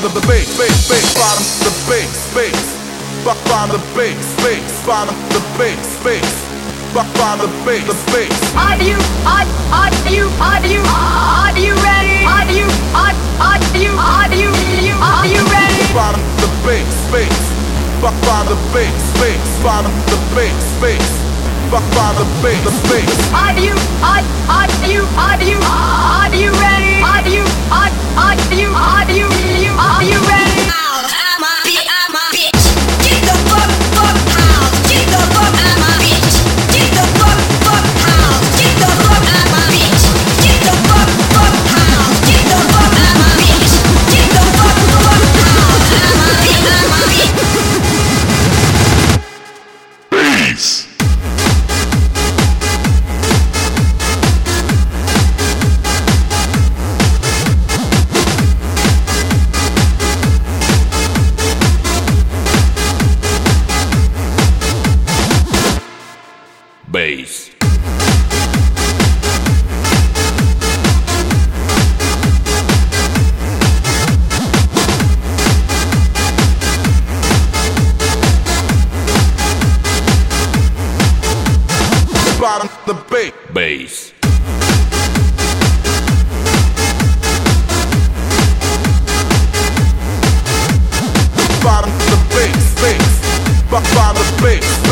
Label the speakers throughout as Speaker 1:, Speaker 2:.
Speaker 1: the bass, bass, bass. Bottom the bass, bass. The bass, bass. Bottom the bass, bass. The bass, the bass.
Speaker 2: Are you, are, are you, are you, are you ready? Are you, are, are you, are you, are you ready?
Speaker 1: Bottom the bass, bass. Bottom the bass, bass. Bottom the bass, bass. Bottom the bass, the.
Speaker 2: Are you, are, are you, are you, are you ready? Are you, are, are you, are
Speaker 3: Bass.
Speaker 1: Bottom the bass.
Speaker 3: Bass.
Speaker 1: Bottom the bass, bass. Bottom the bass,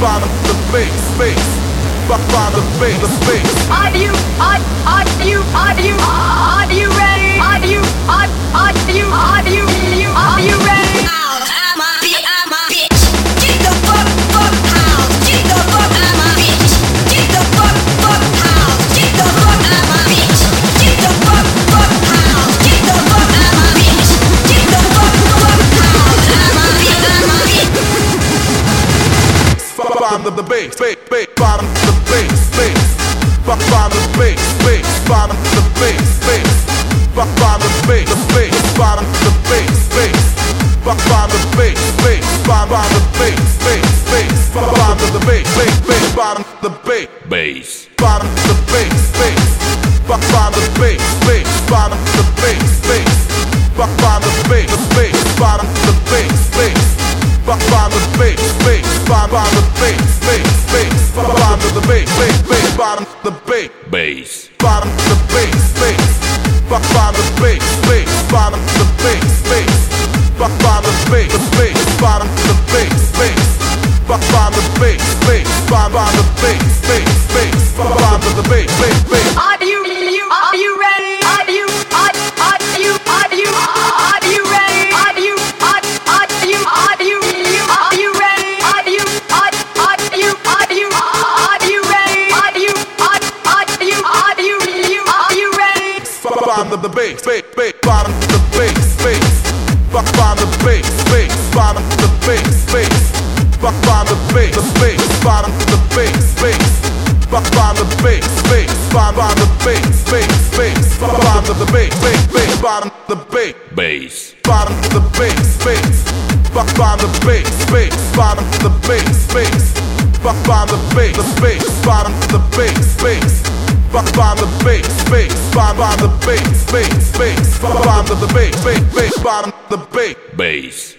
Speaker 1: bass. The bass, bass. Bottom the bass, the bass.
Speaker 2: Are you, are, are you, are you, are you ready? Are you, are, are you, are you, are you ready?
Speaker 1: Bottom of the bass, bass, bass. Bottom of the bass, bass. Bottom of the bass, bass. Bottom of the bass, bass. Bottom of the bass, bass. Bottom of the bass, bass. Bottom of the bass, bass. Bottom of the bass, bass, bass. Bottom of the bass, bass, bass. Bottom of the bass.
Speaker 3: Bass.
Speaker 1: Bottom of the bass, bass. Bottom of the bass, bass. Bottom of the bass, bass. Bottom of the bass, bass. Bottom of the bass, bass. Bottom of the bass, bass. Bottom of the bass, bass, bass. Bottom of the bass, bass, bass. Bottom the bass.
Speaker 3: Bass.
Speaker 1: Bottom the bass, bass. Bottom of the bass. The bass, bass, bass. Bottom of the bass, bass. Bottom the bass, bass. Bottom the bass, bass. Bottom the bass, bass. Bottom the bass, bass. Bottom the bass, bass. Bottom the bass, bass, bass. Bottom the bass, bass, bass. Bottom the bass. Bass. Bottom the bass, bass. Bottom the bass, bass. Bottom the bass,
Speaker 3: bass.
Speaker 1: Bottom the bass, bass. Bottom the bass, bass. Of the bass, bass. Bottom of the bass, bass, bass. Of the bass, bass, bass. Of the bass.
Speaker 3: Bass.